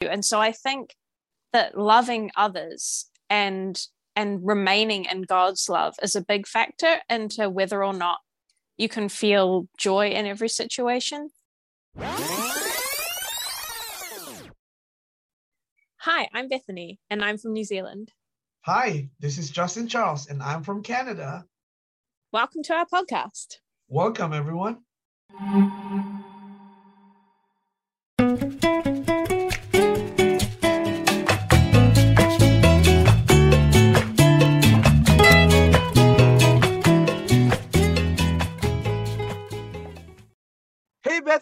And so I think that loving others and and remaining in God's love is a big factor into whether or not you can feel joy in every situation. Hi, I'm Bethany, and I'm from New Zealand. Hi, this is Justin Charles, and I'm from Canada. Welcome to our podcast. Welcome, everyone.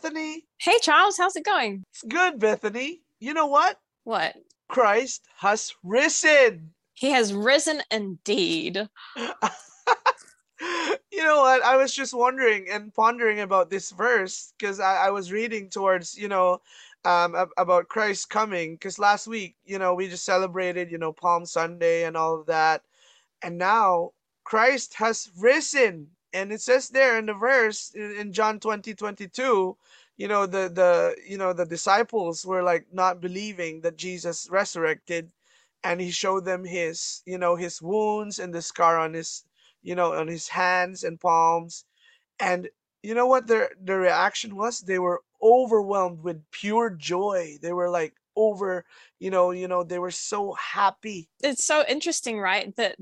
Bethany. Hey, Charles, how's it going? It's good, Bethany. You know what? What? Christ has risen. He has risen indeed. you know what? I was just wondering and pondering about this verse because I, I was reading towards, you know, um, about Christ coming. Because last week, you know, we just celebrated, you know, Palm Sunday and all of that. And now Christ has risen. And it says there in the verse in, John 20, 22, you know, the, the, you know, the disciples were like not believing that Jesus resurrected and he showed them his you know his wounds and the scar on his you know on his hands and palms. And you know what their their reaction was? They were overwhelmed with pure joy. They were like over you know you know they were so happy. It's so interesting right that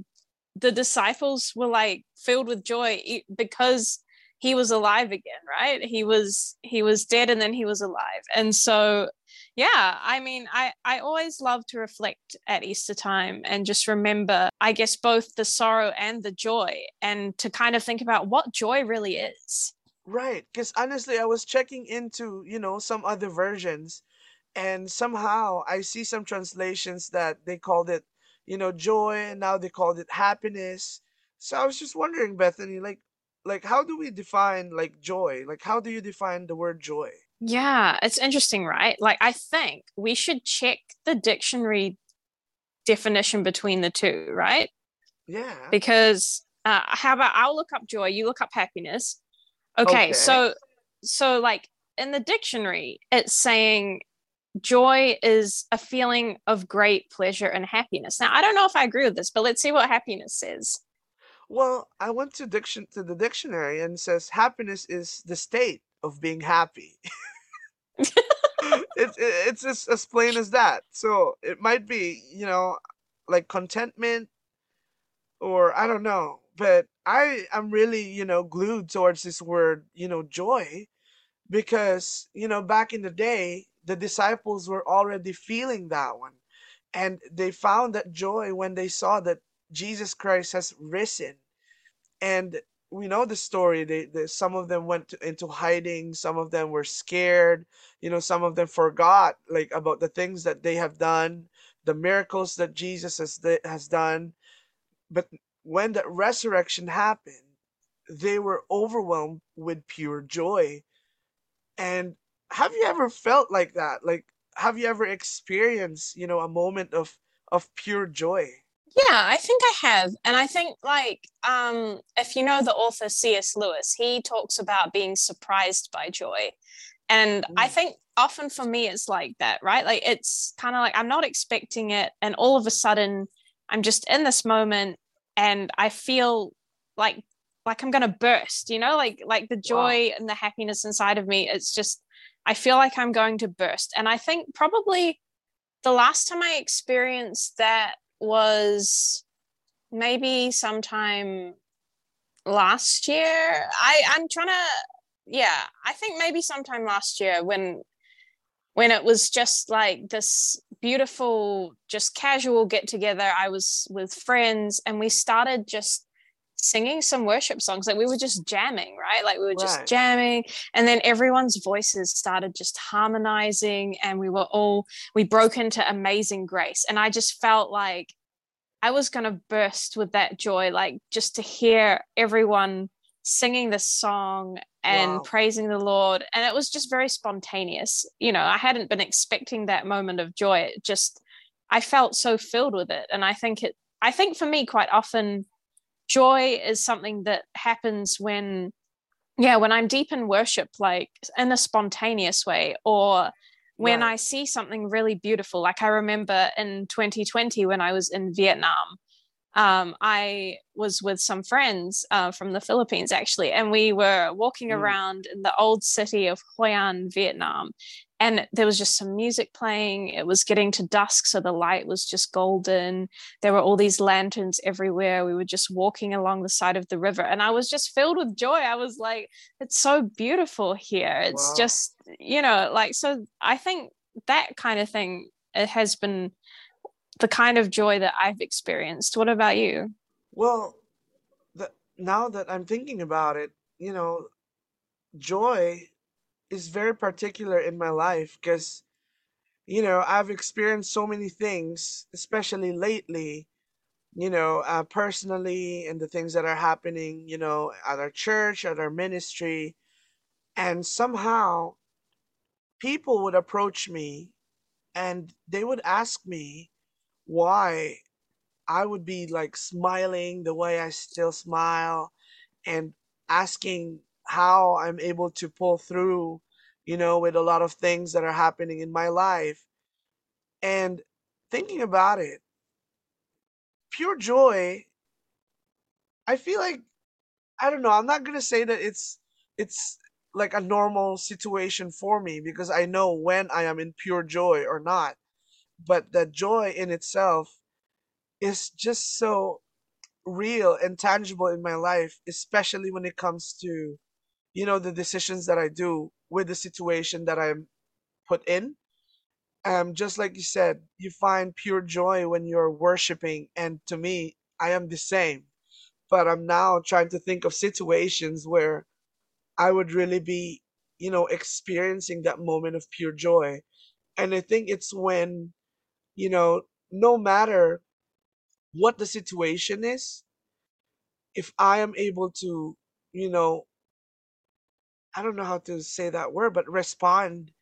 the disciples were like filled with joy because he was alive again right? He was he was dead and then he was alive. And so yeah i mean i i always love to reflect at easter time and just remember i guess both the sorrow and the joy and to kind of think about what joy really is. Right because honestly i was checking into you know some other versions and somehow i see some translations that they called it you know joy and now they called it happiness so i was just wondering bethany like like how do we define like joy like how do you define the word joy yeah, it's interesting, right? Like, I think we should check the dictionary definition between the two, right? Yeah. Because uh, how about I'll look up joy, you look up happiness. Okay, okay, so so like in the dictionary, it's saying joy is a feeling of great pleasure and happiness. Now, I don't know if I agree with this, but let's see what happiness says. Well, I went to diction to the dictionary and it says happiness is the state of being happy. it's it's just as plain as that. So it might be, you know, like contentment or I don't know, but I am really, you know, glued towards this word, you know, joy because, you know, back in the day, the disciples were already feeling that one. And they found that joy when they saw that Jesus Christ has risen. And we know the story. They, they some of them went to, into hiding. Some of them were scared. You know, some of them forgot like about the things that they have done, the miracles that Jesus has has done. But when the resurrection happened, they were overwhelmed with pure joy. And have you ever felt like that? Like, have you ever experienced, you know, a moment of of pure joy? Yeah, I think I have. And I think like um if you know the author C.S. Lewis, he talks about being surprised by joy. And mm. I think often for me it's like that, right? Like it's kind of like I'm not expecting it and all of a sudden I'm just in this moment and I feel like like I'm going to burst, you know? Like like the joy wow. and the happiness inside of me it's just I feel like I'm going to burst. And I think probably the last time I experienced that was maybe sometime last year. I I'm trying to yeah, I think maybe sometime last year when when it was just like this beautiful just casual get together I was with friends and we started just singing some worship songs like we were just jamming right like we were just right. jamming and then everyone's voices started just harmonizing and we were all we broke into amazing grace and i just felt like i was going to burst with that joy like just to hear everyone singing this song and wow. praising the lord and it was just very spontaneous you know i hadn't been expecting that moment of joy it just i felt so filled with it and i think it i think for me quite often joy is something that happens when yeah when i'm deep in worship like in a spontaneous way or when right. I see something really beautiful. Like I remember in 2020 when I was in Vietnam, um, I was with some friends uh, from the Philippines actually, and we were walking mm. around in the old city of Hoi An, Vietnam. And there was just some music playing. It was getting to dusk, so the light was just golden. There were all these lanterns everywhere. We were just walking along the side of the river, and I was just filled with joy. I was like, it's so beautiful here. It's wow. just, you know, like, so I think that kind of thing it has been the kind of joy that I've experienced. What about you? Well, the, now that I'm thinking about it, you know, joy is very particular in my life because, you know, I've experienced so many things, especially lately, you know, uh, personally, and the things that are happening, you know, at our church, at our ministry. And somehow people would approach me and they would ask me, why I would be like smiling the way I still smile and asking how I'm able to pull through, you know, with a lot of things that are happening in my life. And thinking about it, pure joy, I feel like I don't know, I'm not going to say that it's it's like a normal situation for me because I know when I am in pure joy or not but the joy in itself is just so real and tangible in my life especially when it comes to you know the decisions that i do with the situation that i'm put in. Um just like you said you find pure joy when you're worshiping and to me i am the same. But i'm now trying to think of situations where i would really be you know experiencing that moment of pure joy. And i think it's when you know, no matter what the situation is, if I am able to, you know, I don't know how to say that word, but respond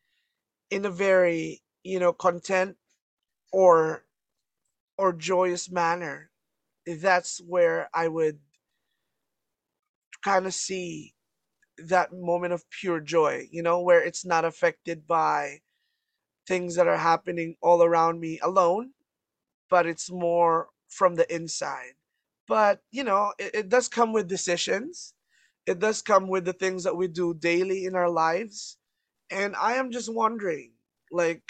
in a very, you know, content or or joyous manner, that's where I would kind of see that moment of pure joy, you know, where it's not affected by things that are happening all around me alone, but it's more from the inside. But, you know, it, it does come with decisions. It does come with the things that we do daily in our lives. And I am just wondering, like,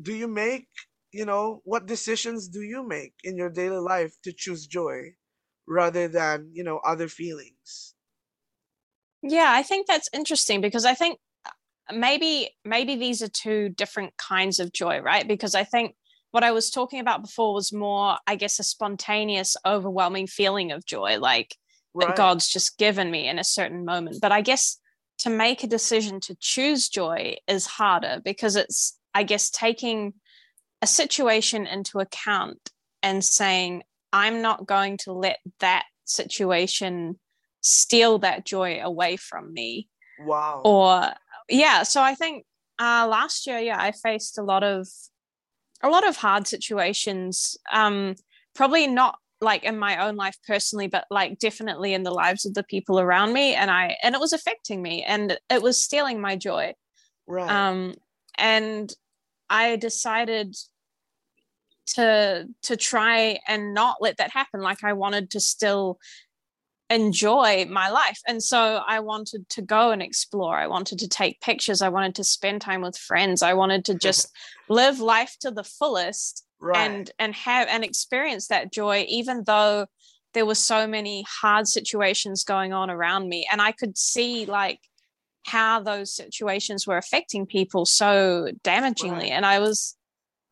do you make, you know, what decisions do you make in your daily life to choose joy rather than, you know, other feelings? Yeah, I think that's interesting because I think uh, maybe maybe these are two different kinds of joy right because i think what i was talking about before was more i guess a spontaneous overwhelming feeling of joy like right. that god's just given me in a certain moment. But i guess to make a decision to choose joy is harder because it's i guess taking a situation into account and saying i'm not going to let that situation steal that joy away from me. Wow. Or yeah so i think uh last year yeah i faced a lot of a lot of hard situations um probably not like in my own life personally but like definitely in the lives of the people around me and i and it was affecting me and it was stealing my joy right um and i decided to to try and not let that happen like i wanted to still enjoy my life. And so I wanted to go and explore. I wanted to take pictures. I wanted to spend time with friends. I wanted to just live life to the fullest right. and and have and experience that joy even though there were so many hard situations going on around me. And I could see like how those situations were affecting people so damagingly. Right. and I was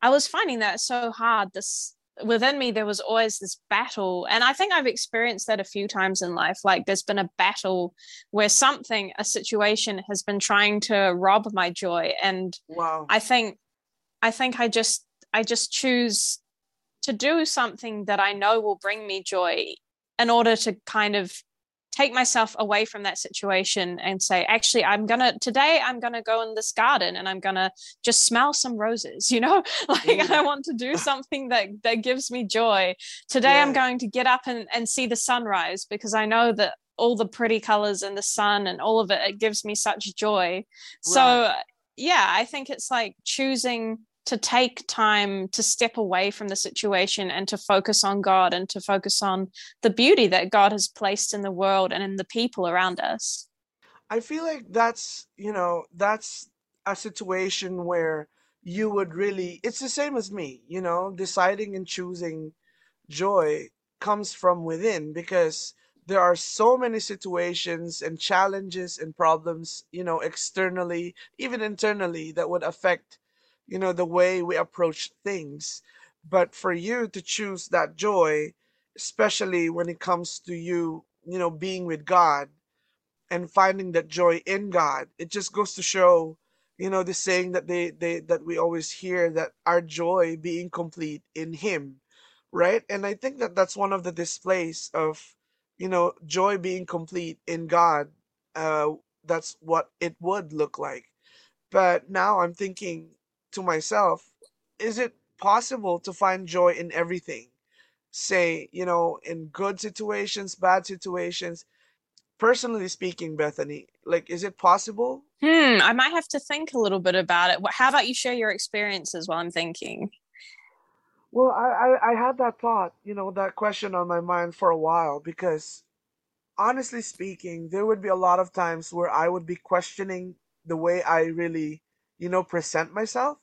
I was finding that so hard. This within me there was always this battle. And i think i've experienced that a few times in life. Like there's been a battle where something a situation has been trying to rob my joy. And wow. I think i think i just i just choose to do something that i know will bring me joy in order to kind of take myself away from that situation and say actually i'm gonna today i'm gonna go in this garden and i'm gonna just smell some roses you know like yeah. i want to do something that that gives me joy today yeah. i'm going to get up and, and see the sunrise because i know that all the pretty colors and the sun and all of it it gives me such joy right. so yeah, I think it's like choosing to take time to step away from the situation and to focus on God and to focus on the beauty that God has placed in the world and in the people around us. I feel like that's, you know, that's a situation where you would really, it's the same as me, you know, deciding and choosing joy comes from within because there are so many situations and challenges and problems, you know, externally, even internally, that would affect, you know, the way we approach things. But for you to choose that joy, especially when it comes to you, you know, being with God and finding that joy in God, it just goes to show, you know, the saying that they, they that we always hear that our joy being complete in Him, right? And I think that that's one of the displays of, you know, joy being complete in God. Uh, that's what it would look like. But now I'm thinking to myself, is it possible to find joy in everything? Say, you know, in good situations, bad situations personally speaking, Bethany, like, is it possible? Hmm, I might have to think a little bit about it. How about you share your experiences while I'm thinking? Well, I, I, I had that thought, you know, that question on my mind for a while because honestly speaking, there would be a lot of times where I would be questioning the way I really, you know, present myself.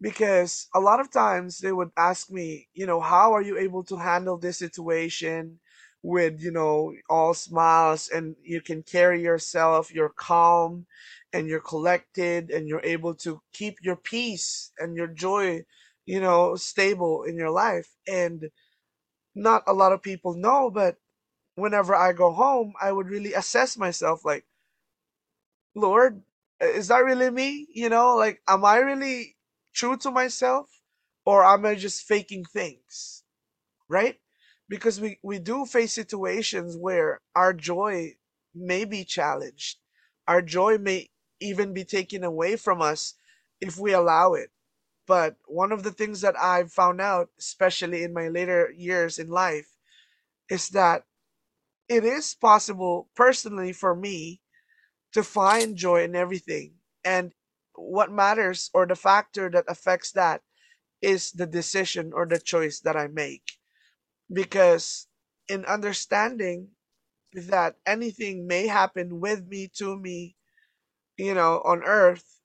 Because a lot of times they would ask me, you know, how are you able to handle this situation? with you know all smiles and you can carry yourself you're calm and you're collected and you're able to keep your peace and your joy you know stable in your life and not a lot of people know but whenever i go home i would really assess myself like lord is that really me? You know like am i really true to myself or am i just faking things? Right? Because we we do face situations where our joy may be challenged. Our joy may even be taken away from us if we allow it. But one of the things that i've found out especially in my later years in life is that it is possible personally for me to find joy in everything. And what matters or the factor that affects that is the decision or the choice that i make. Because in understanding that anything may happen with me to me you know on earth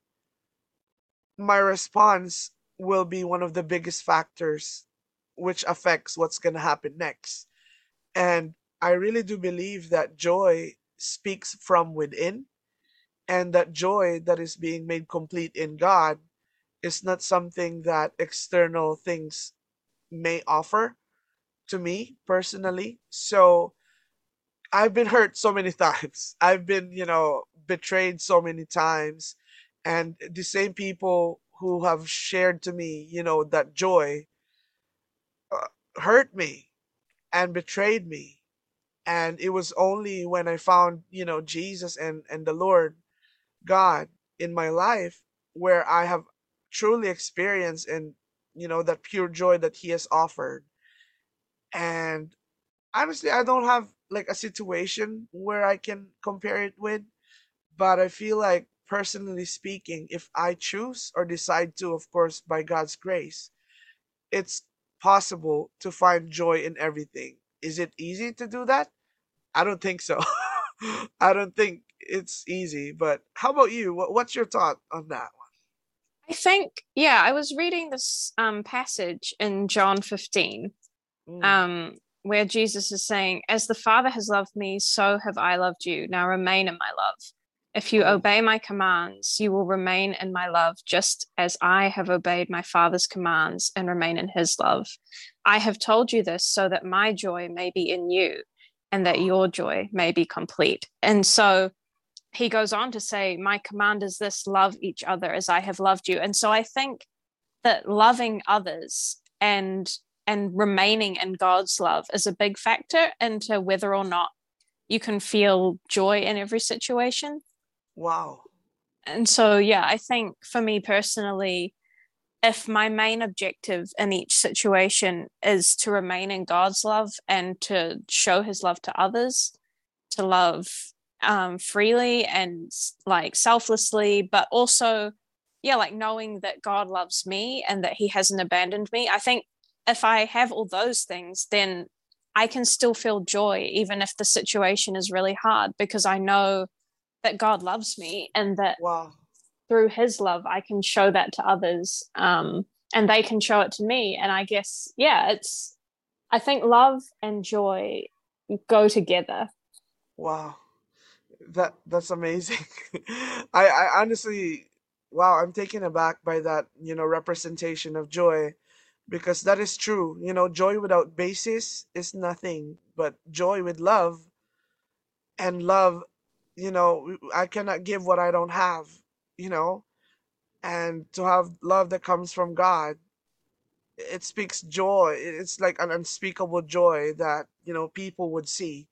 my response will be one of the biggest factors which affects what's going to happen next. And i really do believe that joy speaks from within and that joy that is being made complete in god is not something that external things may offer to me personally. So I've been hurt so many times. I've been, you know, betrayed so many times. And the same people who have shared to me, you know, that joy uh, hurt me and betrayed me. And it was only when I found, you know, Jesus and, and the Lord God in my life where I have truly experienced and, you know, that pure joy that He has offered and honestly, I don't have like a situation where I can compare it with, but I feel like personally speaking, if I choose or decide to, of course, by God's grace, it's possible to find joy in everything. Is it easy to do that? I don't think so. I don't think it's easy, but how about you? What, what's your thought on that one? I think, yeah, I was reading this um, passage in John 15 mm. um, where Jesus is saying, As the Father has loved me, so have I loved you. Now remain in my love. If you mm. obey my commands, you will remain in my love, just as I have obeyed my Father's commands and remain in his love. I have told you this so that my joy may be in you and that your joy may be complete. And so he goes on to say, My command is this love each other as I have loved you. And so I think that loving others and and remaining in God's love is a big factor into whether or not you can feel joy in every situation. Wow. And so, yeah, I think for me personally, if my main objective in each situation is to remain in God's love and to show his love to others, to love um, freely and like selflessly, but also yeah, like knowing that God loves me and that He hasn't abandoned me. I think if I have all those things, then I can still feel joy, even if the situation is really hard, because I know that God loves me and that wow. Through His love, I can show that to others um, and they can show it to me. And I guess, yeah, it's, I think love and joy go together. Wow. That that's amazing. I I honestly wow, I'm taken aback by that, you know, representation of joy because that is true. You know, joy without basis is nothing, but joy with love and love, you know, I cannot give what I don't have, you know, and to have love that comes from God, it speaks joy. It's like an unspeakable joy that, you know, people would see.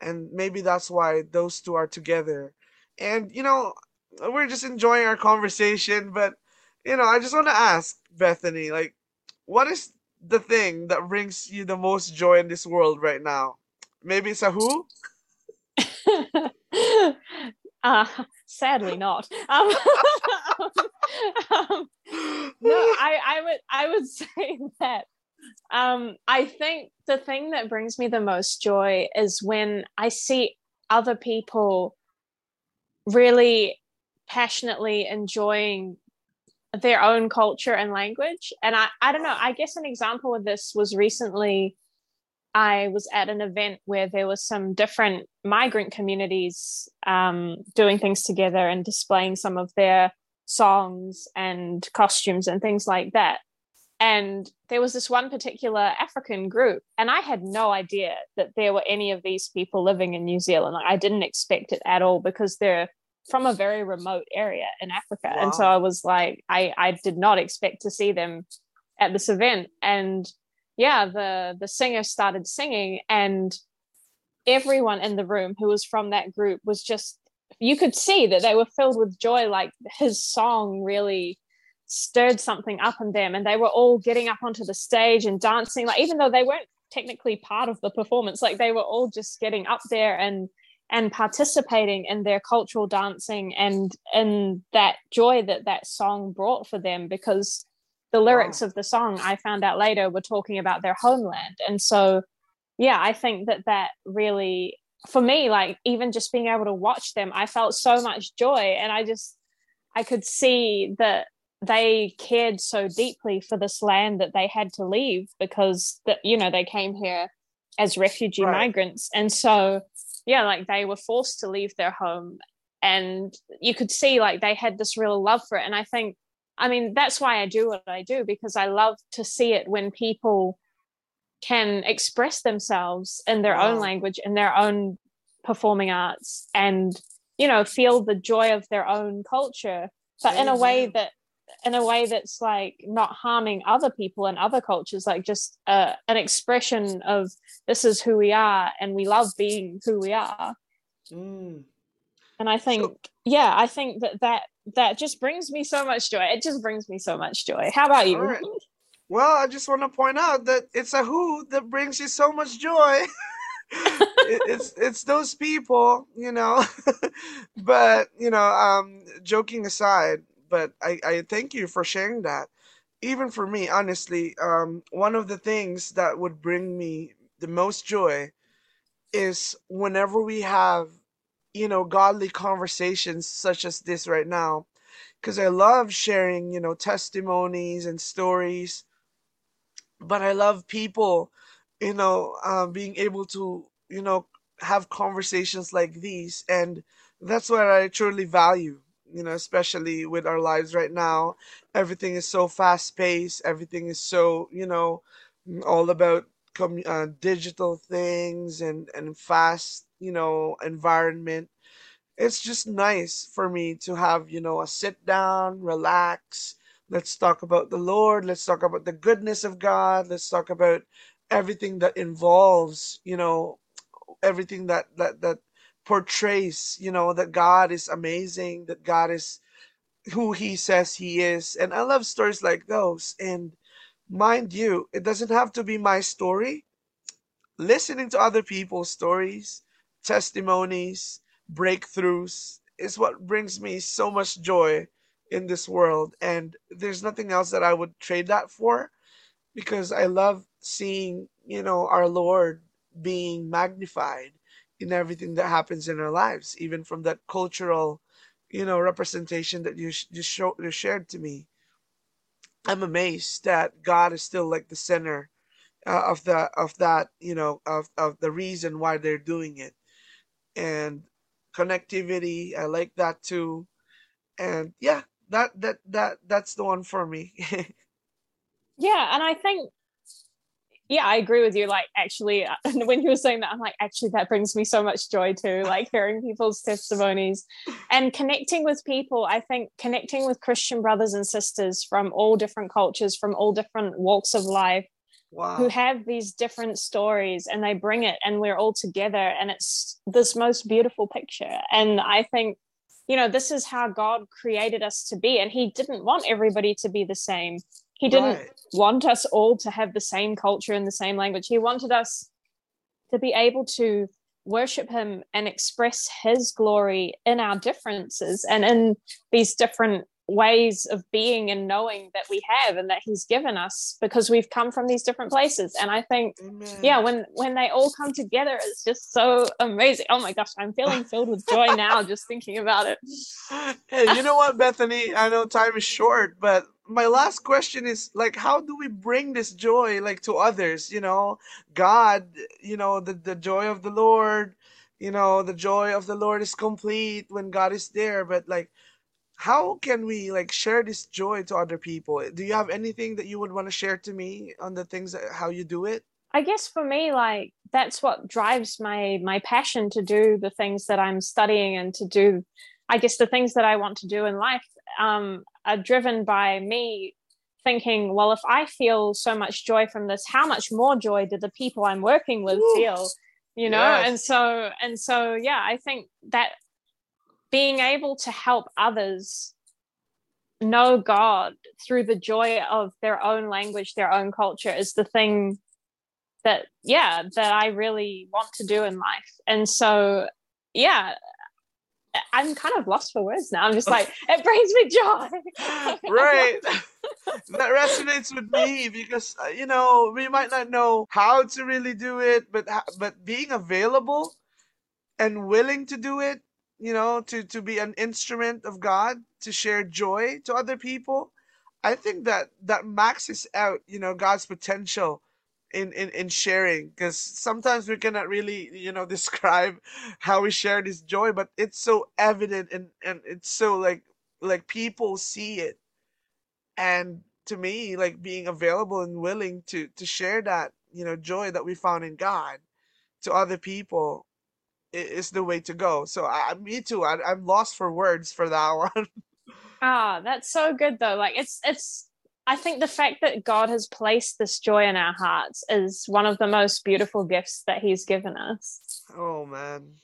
And maybe that's why those two are together. And, you know, we're just enjoying our conversation, but, you know, I just want to ask Bethany, like, what is the thing that brings you the most joy in this world right now? Maybe it's a who? uh, sadly not. Um, um, no, I, I would I would say that um, I think the thing that brings me the most joy is when I see other people really passionately enjoying their own culture and language. And I, I don't know, I guess an example of this was recently I was at an event where there were some different migrant communities um, doing things together and displaying some of their songs and costumes and things like that. And there was this one particular African group, and I had no idea that there were any of these people living in New Zealand. Like, I didn't expect it at all because they're from a very remote area in Africa. Wow. And so I was like, I, I did not expect to see them at this event. And yeah, the the singer started singing and everyone in the room who was from that group was just you could see that they were filled with joy like his song really stirred something up in them and they were all getting up onto the stage and dancing like even though they weren't technically part of the performance like they were all just getting up there and and participating in their cultural dancing and in that joy that that song brought for them because the lyrics wow. of the song i found out later were talking about their homeland. And so yeah i think that that really for me like even just being able to watch them i felt so much joy. And i just i could see that they cared so deeply for this land that they had to leave because that you know they came here as refugee right. migrants. And so yeah like they were forced to leave their home. And you could see like they had this real love for it. And i think i mean that's why i do what i do because i love to see it when people can express themselves in their wow. own language in their own performing arts and you know feel the joy of their own culture but in a way that in a way that's like not harming other people and other cultures like just uh, an expression of this is who we are and we love being who we are mm. And i think so, yeah i think that that that just brings me so much joy. It just brings me so much joy. How about you? Right. well i just want to point out that it's a who that brings you so much joy. It, it's it's those people you know. But you know um joking aside but I, I thank you for sharing that. Even for me, honestly, um, one of the things that would bring me the most joy is whenever we have, you know, godly conversations such as this right now. Because I love sharing, you know, testimonies and stories. But I love people, you know, um, being able to, you know, have conversations like these. And that's what I truly value you know, especially with our lives right now. Everything is so fast paced. Everything is so, you know, all about com- uh, digital things and, and fast, you know, environment. It's just nice for me to have, you know, a sit down, relax. Let's talk about the Lord. Let's talk about the goodness of God. Let's talk about everything that involves, you know, everything that, that, that portrays, you know, that God is amazing, that God is who he says he is. And I love stories like those. And mind you, it doesn't have to be my story. Listening to other people's stories, testimonies, breakthroughs is what brings me so much joy in this world. And there's nothing else that I would trade that for because I love seeing, you know, our Lord being magnified in everything that happens in our lives, even from that cultural, you know, representation that you show, you shared to me. I'm amazed that God is still like the center uh, of the of that, you know, of of the reason why they're doing it, and connectivity. I like that too, and yeah, that that that that's the one for me. yeah, and I think yeah, I agree with you. Like, actually, when you were saying that, I'm like, actually, that brings me so much joy too. Like, hearing people's testimonies and connecting with people. I think connecting with Christian brothers and sisters from all different cultures, from all different walks of life, wow. who have these different stories and they bring it, and we're all together. And it's this most beautiful picture. And I think, you know, this is how God created us to be. And He didn't want everybody to be the same he didn't right. want us all to have the same culture and the same language. He wanted us to be able to worship him and express his glory in our differences and in these different ways of being and knowing that we have and that he's given us because we've come from these different places. And i think Amen. yeah when when they all come together it's just so amazing. Oh my gosh i'm feeling filled with joy now just thinking about it. Hey you know what bethany? I know time is short but my last question is like how do we bring this joy like to others? You know god you know the, the joy of the lord you know the joy of the lord is complete when god is there. But like how can we like share this joy to other people do you have anything that you would want to share to me on the things that, how you do it i guess for me like that's what drives my my passion to do the things that i'm studying and to do i guess the things that i want to do in life um are driven by me thinking, well, if I feel so much joy from this, how much more joy do the people I'm working with Ooh. feel? You know, yes. and so and so, yeah, I think that being able to help others know God through the joy of their own language, their own culture is the thing that, yeah, that I really want to do in life. And so, yeah, I'm kind of lost for words now. I'm just like, it brings me joy. right. that resonates with me because uh, you know we might not know how to really do it, but but being available and willing to do it, you know, to to be an instrument of God to share joy to other people, I think that that maxes out, you know, God's potential in in, in sharing because sometimes we cannot really you know describe how we share this joy but it's so evident and and it's so like like people see it. And to me like being available and willing to to share that you know joy that we found in god to other people is the way to go so I, me too I, i'm lost for words for that one ah that's so good though like it's it's I think the fact that God has placed this joy in our hearts is one of the most beautiful gifts that He's given us. Oh, man.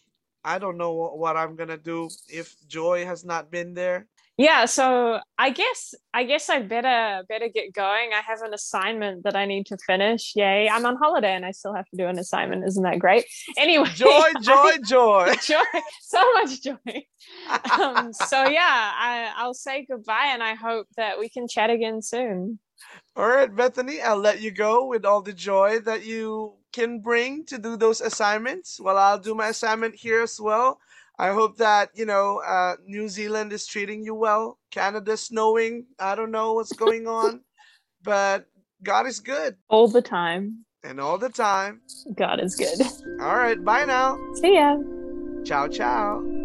I don't know what I'm going to do if joy has not been there yeah so i guess i guess i better better get going. I have an assignment that i need to finish. Yay i'm on holiday and i still have to do an assignment. Isn't that great? Anyway joy joy joy. Joy so much joy. Um, so yeah I, i'll say goodbye and i hope that we can chat again soon. All right bethany i'll let you go with all the joy that you can bring to do those assignments. Well i'll do my assignment here as well I hope that you know uh, New Zealand is treating you well. Canada's snowing. I don't know what's going on, but God is good all the time. And all the time, God is good. All right, bye now. See ya. Ciao, ciao.